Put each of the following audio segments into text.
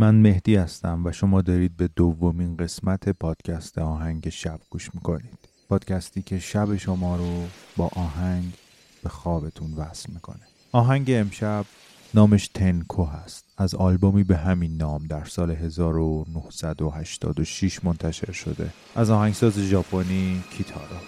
من مهدی هستم و شما دارید به دومین قسمت پادکست آهنگ شب گوش می‌کنید. پادکستی که شب شما رو با آهنگ به خوابتون وصل می‌کنه. آهنگ امشب نامش تنکو هست. از آلبومی به همین نام در سال 1986 منتشر شده. از آهنگساز ژاپنی کیتارا.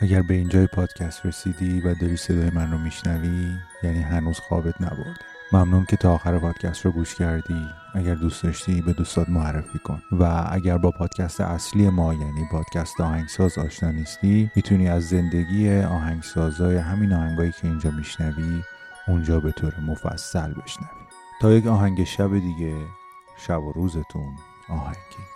اگر به اینجای پادکست رسیدی و داری صدای من رو میشنوی یعنی هنوز خوابت نبرده. ممنون که تا آخر پادکست رو گوش کردی. اگر دوست داشتی به دوستات معرفی کن. و اگر با پادکست اصلی ما یعنی پادکست آهنگساز آشنا نیستی می‌تونی از زندگی آهنگسازای همین آهنگایی که اینجا میشنوی اونجا به طور مفصل بشنوی. تا یک آهنگ شب دیگه شب و روزتون آهنگی.